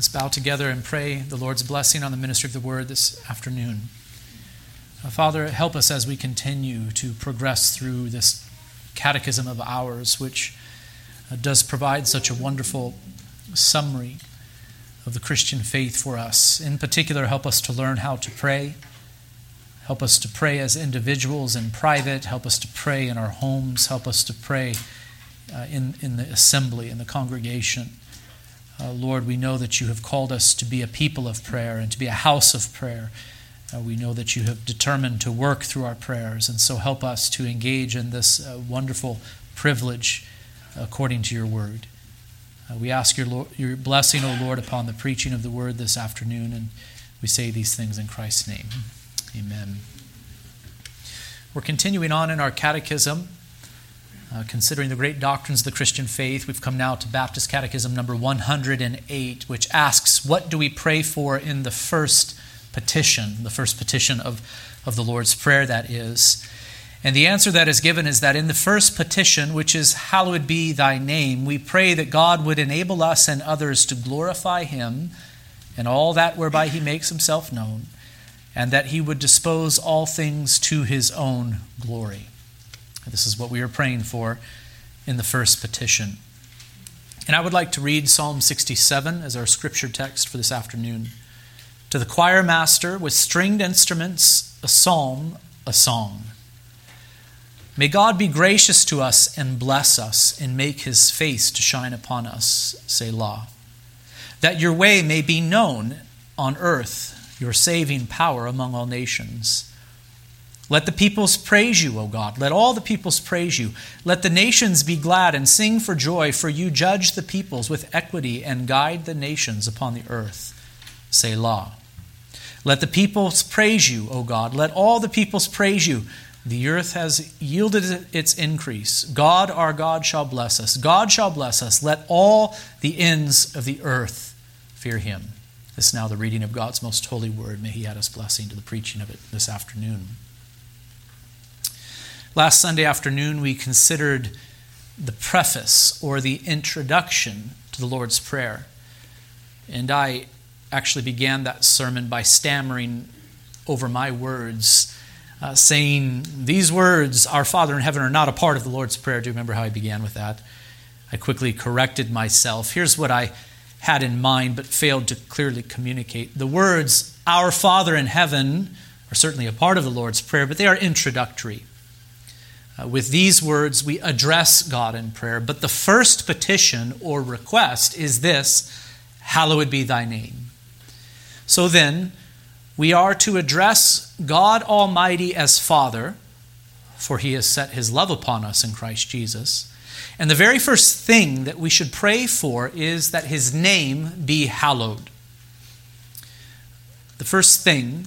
Let's bow together and pray the Lord's blessing on the ministry of the word this afternoon. Uh, Father, help us as we continue to progress through this catechism of ours, which uh, does provide such a wonderful summary of the Christian faith for us. In particular, help us to learn how to pray. Help us to pray as individuals in private. Help us to pray in our homes. Help us to pray uh, in, in the assembly, in the congregation. Uh, Lord, we know that you have called us to be a people of prayer and to be a house of prayer. Uh, we know that you have determined to work through our prayers, and so help us to engage in this uh, wonderful privilege according to your word. Uh, we ask your, Lord, your blessing, O Lord, upon the preaching of the word this afternoon, and we say these things in Christ's name. Amen. We're continuing on in our catechism. Uh, considering the great doctrines of the Christian faith, we've come now to Baptist Catechism number 108, which asks, What do we pray for in the first petition? The first petition of, of the Lord's Prayer, that is. And the answer that is given is that in the first petition, which is, Hallowed be thy name, we pray that God would enable us and others to glorify him and all that whereby he makes himself known, and that he would dispose all things to his own glory. This is what we are praying for in the first petition. And I would like to read Psalm 67 as our scripture text for this afternoon. To the choir master with stringed instruments, a psalm, a song. May God be gracious to us and bless us and make his face to shine upon us, Say Selah. That your way may be known on earth, your saving power among all nations. Let the peoples praise you, O God. Let all the peoples praise you. Let the nations be glad and sing for joy, for you judge the peoples with equity and guide the nations upon the earth. Selah. Let the peoples praise you, O God. Let all the peoples praise you. The earth has yielded its increase. God, our God, shall bless us. God shall bless us. Let all the ends of the earth fear him. This is now the reading of God's most holy word. May he add his blessing to the preaching of it this afternoon. Last Sunday afternoon, we considered the preface or the introduction to the Lord's Prayer. And I actually began that sermon by stammering over my words, uh, saying, These words, Our Father in heaven, are not a part of the Lord's Prayer. Do you remember how I began with that? I quickly corrected myself. Here's what I had in mind but failed to clearly communicate. The words, Our Father in heaven, are certainly a part of the Lord's Prayer, but they are introductory. Uh, with these words, we address God in prayer. But the first petition or request is this Hallowed be thy name. So then, we are to address God Almighty as Father, for he has set his love upon us in Christ Jesus. And the very first thing that we should pray for is that his name be hallowed. The first thing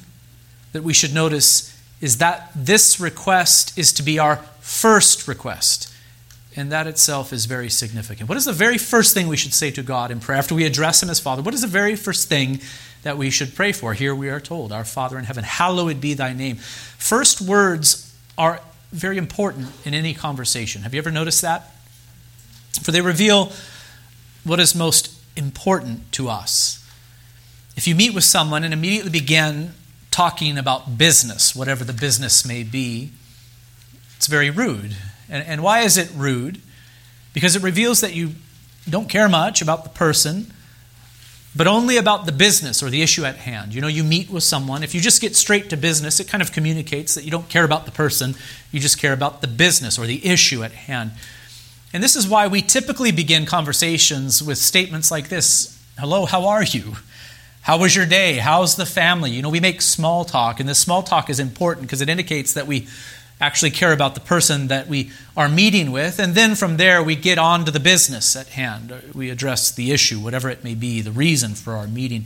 that we should notice is that this request is to be our first request. And that itself is very significant. What is the very first thing we should say to God in prayer after we address Him as Father? What is the very first thing that we should pray for? Here we are told, Our Father in heaven, hallowed be thy name. First words are very important in any conversation. Have you ever noticed that? For they reveal what is most important to us. If you meet with someone and immediately begin talking about business, whatever the business may be, it's very rude. And, and why is it rude? Because it reveals that you don't care much about the person, but only about the business or the issue at hand. You know, you meet with someone. If you just get straight to business, it kind of communicates that you don't care about the person, you just care about the business or the issue at hand. And this is why we typically begin conversations with statements like this Hello, how are you? How was your day? How's the family? You know, we make small talk, and this small talk is important because it indicates that we actually care about the person that we are meeting with. And then from there, we get on to the business at hand. We address the issue, whatever it may be, the reason for our meeting.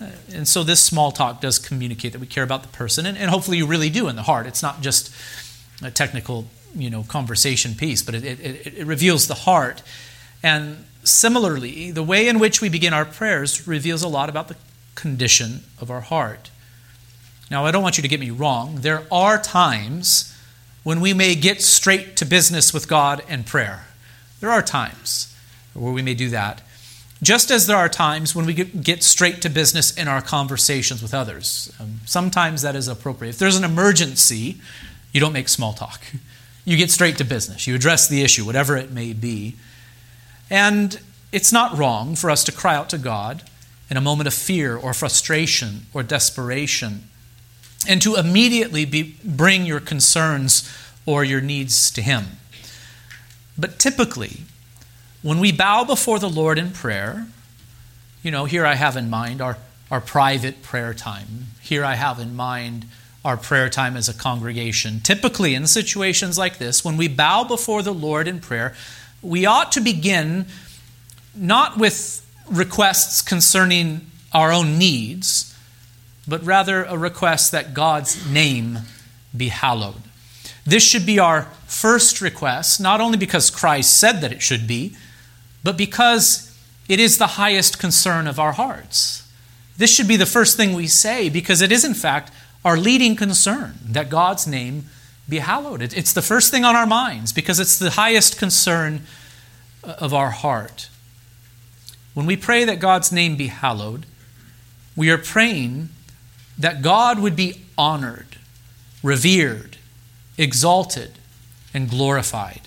Uh, and so this small talk does communicate that we care about the person, and, and hopefully you really do in the heart. It's not just a technical, you know, conversation piece, but it, it, it reveals the heart. And similarly, the way in which we begin our prayers reveals a lot about the condition of our heart. Now, I don't want you to get me wrong. There are times when we may get straight to business with God and prayer. There are times where we may do that. Just as there are times when we get straight to business in our conversations with others. Um, sometimes that is appropriate. If there's an emergency, you don't make small talk. You get straight to business. You address the issue, whatever it may be. And it's not wrong for us to cry out to God in a moment of fear or frustration or desperation and to immediately be, bring your concerns or your needs to Him. But typically, when we bow before the Lord in prayer, you know, here I have in mind our, our private prayer time. Here I have in mind our prayer time as a congregation. Typically, in situations like this, when we bow before the Lord in prayer, we ought to begin not with requests concerning our own needs, but rather a request that God's name be hallowed. This should be our first request, not only because Christ said that it should be, but because it is the highest concern of our hearts. This should be the first thing we say because it is, in fact, our leading concern that God's name be hallowed. It's the first thing on our minds because it's the highest concern uh, of our heart. When we pray that God's name be hallowed, we are praying that God would be honored, revered, exalted, and glorified.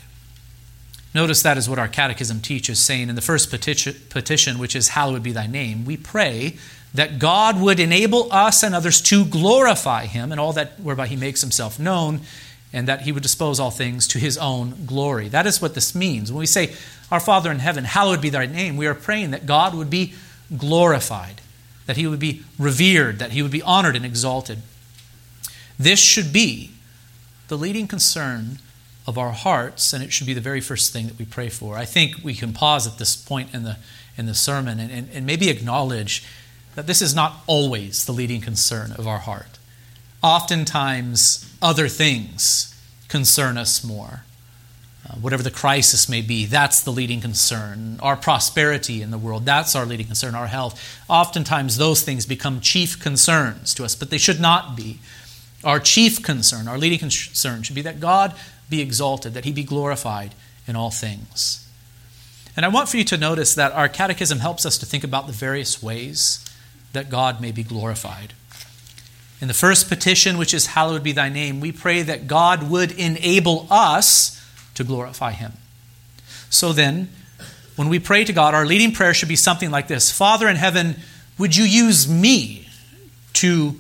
Notice that is what our catechism teaches, saying in the first petition, which is, Hallowed be thy name, we pray that God would enable us and others to glorify him and all that whereby he makes himself known, and that he would dispose all things to his own glory. That is what this means. When we say, Our Father in heaven, hallowed be thy name, we are praying that God would be glorified, that he would be revered, that he would be honored and exalted. This should be the leading concern of our hearts, and it should be the very first thing that we pray for. I think we can pause at this point in the, in the sermon and, and, and maybe acknowledge that this is not always the leading concern of our heart. Oftentimes, other things concern us more. Uh, whatever the crisis may be, that's the leading concern. Our prosperity in the world, that's our leading concern. Our health. Oftentimes, those things become chief concerns to us, but they should not be. Our chief concern, our leading concern, should be that God be exalted, that he be glorified in all things. And I want for you to notice that our catechism helps us to think about the various ways that God may be glorified. In the first petition, which is Hallowed be thy name, we pray that God would enable us to glorify him. So then, when we pray to God, our leading prayer should be something like this Father in heaven, would you use me to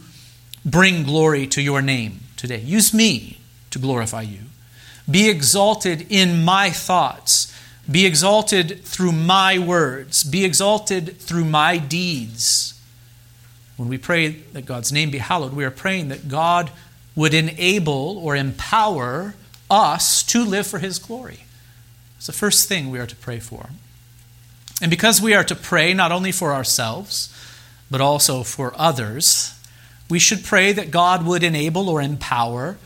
bring glory to your name today? Use me to glorify you. Be exalted in my thoughts. Be exalted through my words. Be exalted through my deeds. When we pray that God's name be hallowed, we are praying that God would enable or empower us to live for his glory. It's the first thing we are to pray for. And because we are to pray not only for ourselves, but also for others, we should pray that God would enable or empower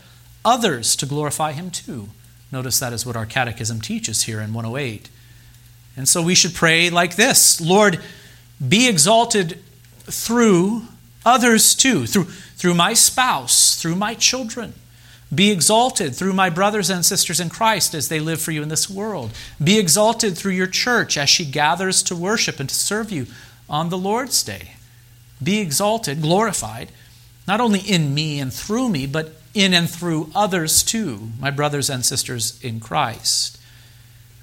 others to glorify him too. Notice that is what our catechism teaches here in 108. And so we should pray like this Lord, be exalted through others too, through, through my spouse, through my children. Be exalted through my brothers and sisters in Christ as they live for you in this world. Be exalted through your church as she gathers to worship and to serve you on the Lord's day. Be exalted, glorified, not only in me and through me, but in and through others too, my brothers and sisters in Christ.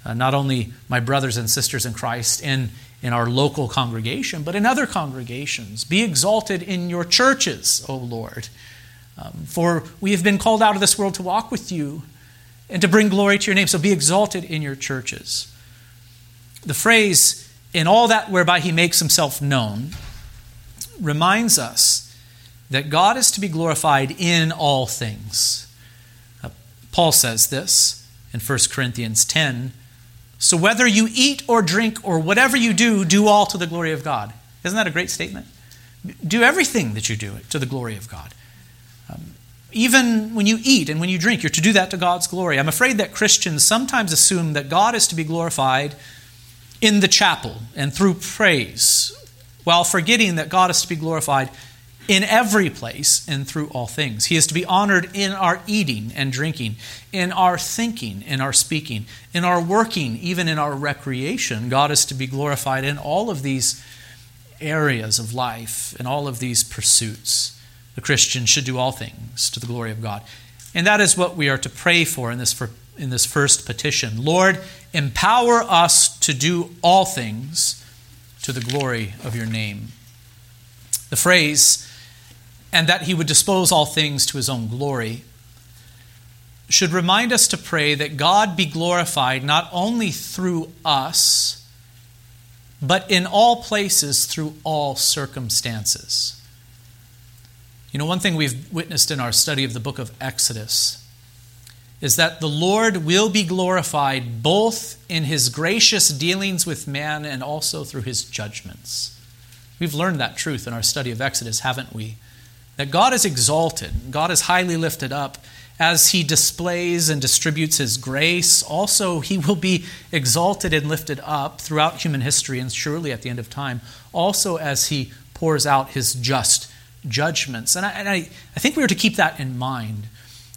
Uh, not only my brothers and sisters in Christ in, in our local congregation, but in other congregations. Be exalted in your churches, O Lord. Um, for we have been called out of this world to walk with you and to bring glory to your name. So be exalted in your churches. The phrase, in all that whereby he makes himself known, reminds us that God is to be glorified in all things. Uh, Paul says this in 1 Corinthians 10. So whether you eat or drink or whatever you do, do all to the glory of God. Isn't that a great statement? Do everything that you do to the glory of God. Even when you eat and when you drink, you're to do that to God's glory. I'm afraid that Christians sometimes assume that God is to be glorified in the chapel and through praise, while forgetting that God is to be glorified in every place and through all things. He is to be honored in our eating and drinking, in our thinking, in our speaking, in our working, even in our recreation. God is to be glorified in all of these areas of life, in all of these pursuits. The Christian should do all things to the glory of God. And that is what we are to pray for in this, for, in this first petition. Lord, empower us to do all things to the glory of your name. The phrase, and that he would dispose all things to his own glory, should remind us to pray that God be glorified not only through us, but in all places through all circumstances. You know, one thing we've witnessed in our study of the book of Exodus is that the Lord will be glorified both in his gracious dealings with man and also through his judgments. We've learned that truth in our study of Exodus, haven't we? That God is exalted, God is highly lifted up. As he displays and distributes his grace, also he will be exalted and lifted up throughout human history and surely at the end of time, also as he pours out his just judgments. And I, and I, I think we are to keep that in mind.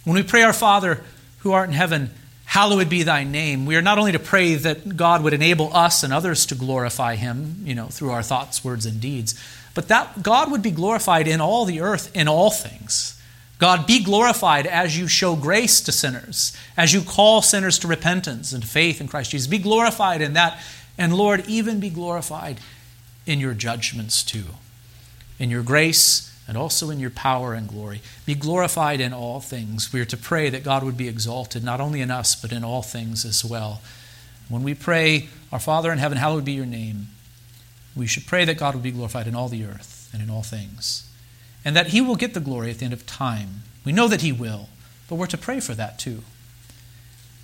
When we pray, Our Father who art in heaven, hallowed be thy name, we are not only to pray that God would enable us and others to glorify him, you know, through our thoughts, words, and deeds, but that God would be glorified in all the earth, in all things. God, be glorified as you show grace to sinners, as you call sinners to repentance and faith in Christ Jesus. Be glorified in that. And Lord, even be glorified in your judgments too, in your grace and also in your power and glory. Be glorified in all things. We are to pray that God would be exalted, not only in us, but in all things as well. When we pray, Our Father in heaven, hallowed be your name, we should pray that God would be glorified in all the earth and in all things, and that He will get the glory at the end of time. We know that He will, but we're to pray for that too.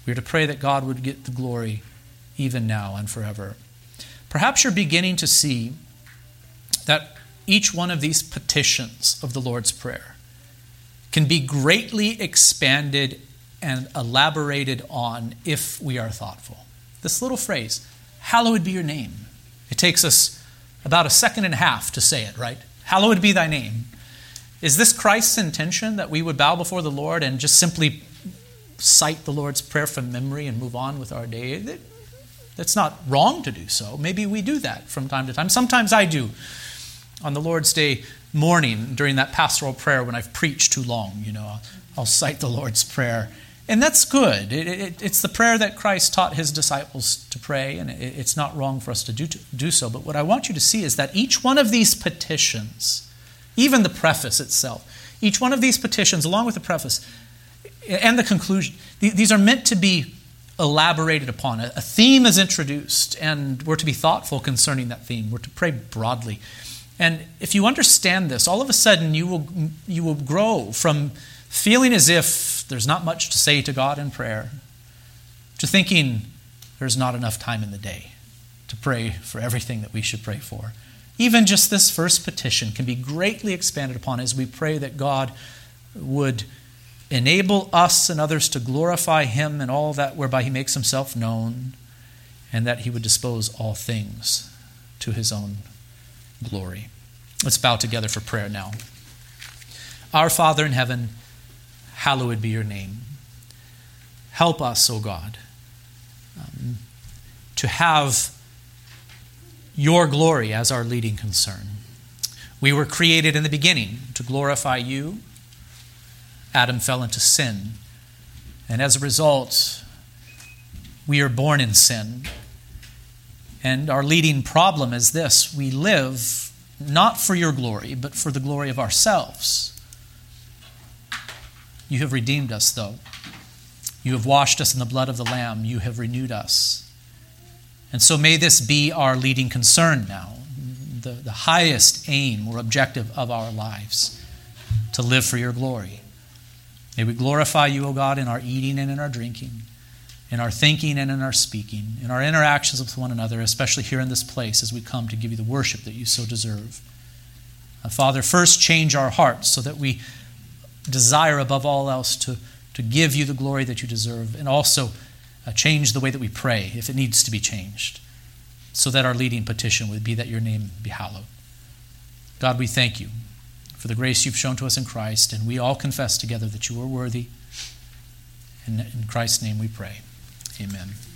We are to pray that God would get the glory even now and forever. Perhaps you're beginning to see that each one of these petitions of the Lord's Prayer can be greatly expanded and elaborated on if we are thoughtful. This little phrase, hallowed be your name. It takes us about a second and a half to say it, right? Hallowed be thy name. Is this Christ's intention that we would bow before the Lord and just simply cite the Lord's Prayer from memory and move on with our day? That's not wrong to do so. Maybe we do that from time to time. Sometimes I do on the Lord's Day morning during that pastoral prayer when I've preached too long. You know, I'll cite the Lord's Prayer. And that's good. It, it, it's the prayer that Christ taught his disciples to pray, and it, it's not wrong for us to do, to do so. But what I want you to see is that each one of these petitions, even the preface itself, each one of these petitions, along with the preface and the conclusion, these are meant to be elaborated upon. A theme is introduced, and we're to be thoughtful concerning that theme. We're to pray broadly. And if you understand this, all of a sudden you will, you will grow from feeling as if there's not much to say to God in prayer to thinking there's not enough time in the day to pray for everything that we should pray for. Even just this first petition can be greatly expanded upon as we pray that God would enable us and others to glorify Him and all that whereby He makes Himself known, and that He would dispose all things to His own glory. Let's bow together for prayer now. Our Father in heaven, hallowed be your name. Help us, O God, um, to have your glory as our leading concern. We were created in the beginning to glorify you. Adam fell into sin. And as a result, we are born in sin. And our leading problem is this we live not for your glory, but for the glory of ourselves. You have redeemed us, though. You have washed us in the blood of the Lamb. You have renewed us. And so may this be our leading concern now, the, the highest aim or objective of our lives to live for your glory. May we glorify you, O God, in our eating and in our drinking in our thinking and in our speaking, in our interactions with one another, especially here in this place as we come to give you the worship that you so deserve. Uh, Father, first change our hearts so that we desire above all else to, to give you the glory that you deserve, and also uh, change the way that we pray if it needs to be changed, so that our leading petition would be that your name be hallowed. God, we thank you for the grace you've shown to us in Christ, and we all confess together that you are worthy. And in Christ's name we pray. Amen.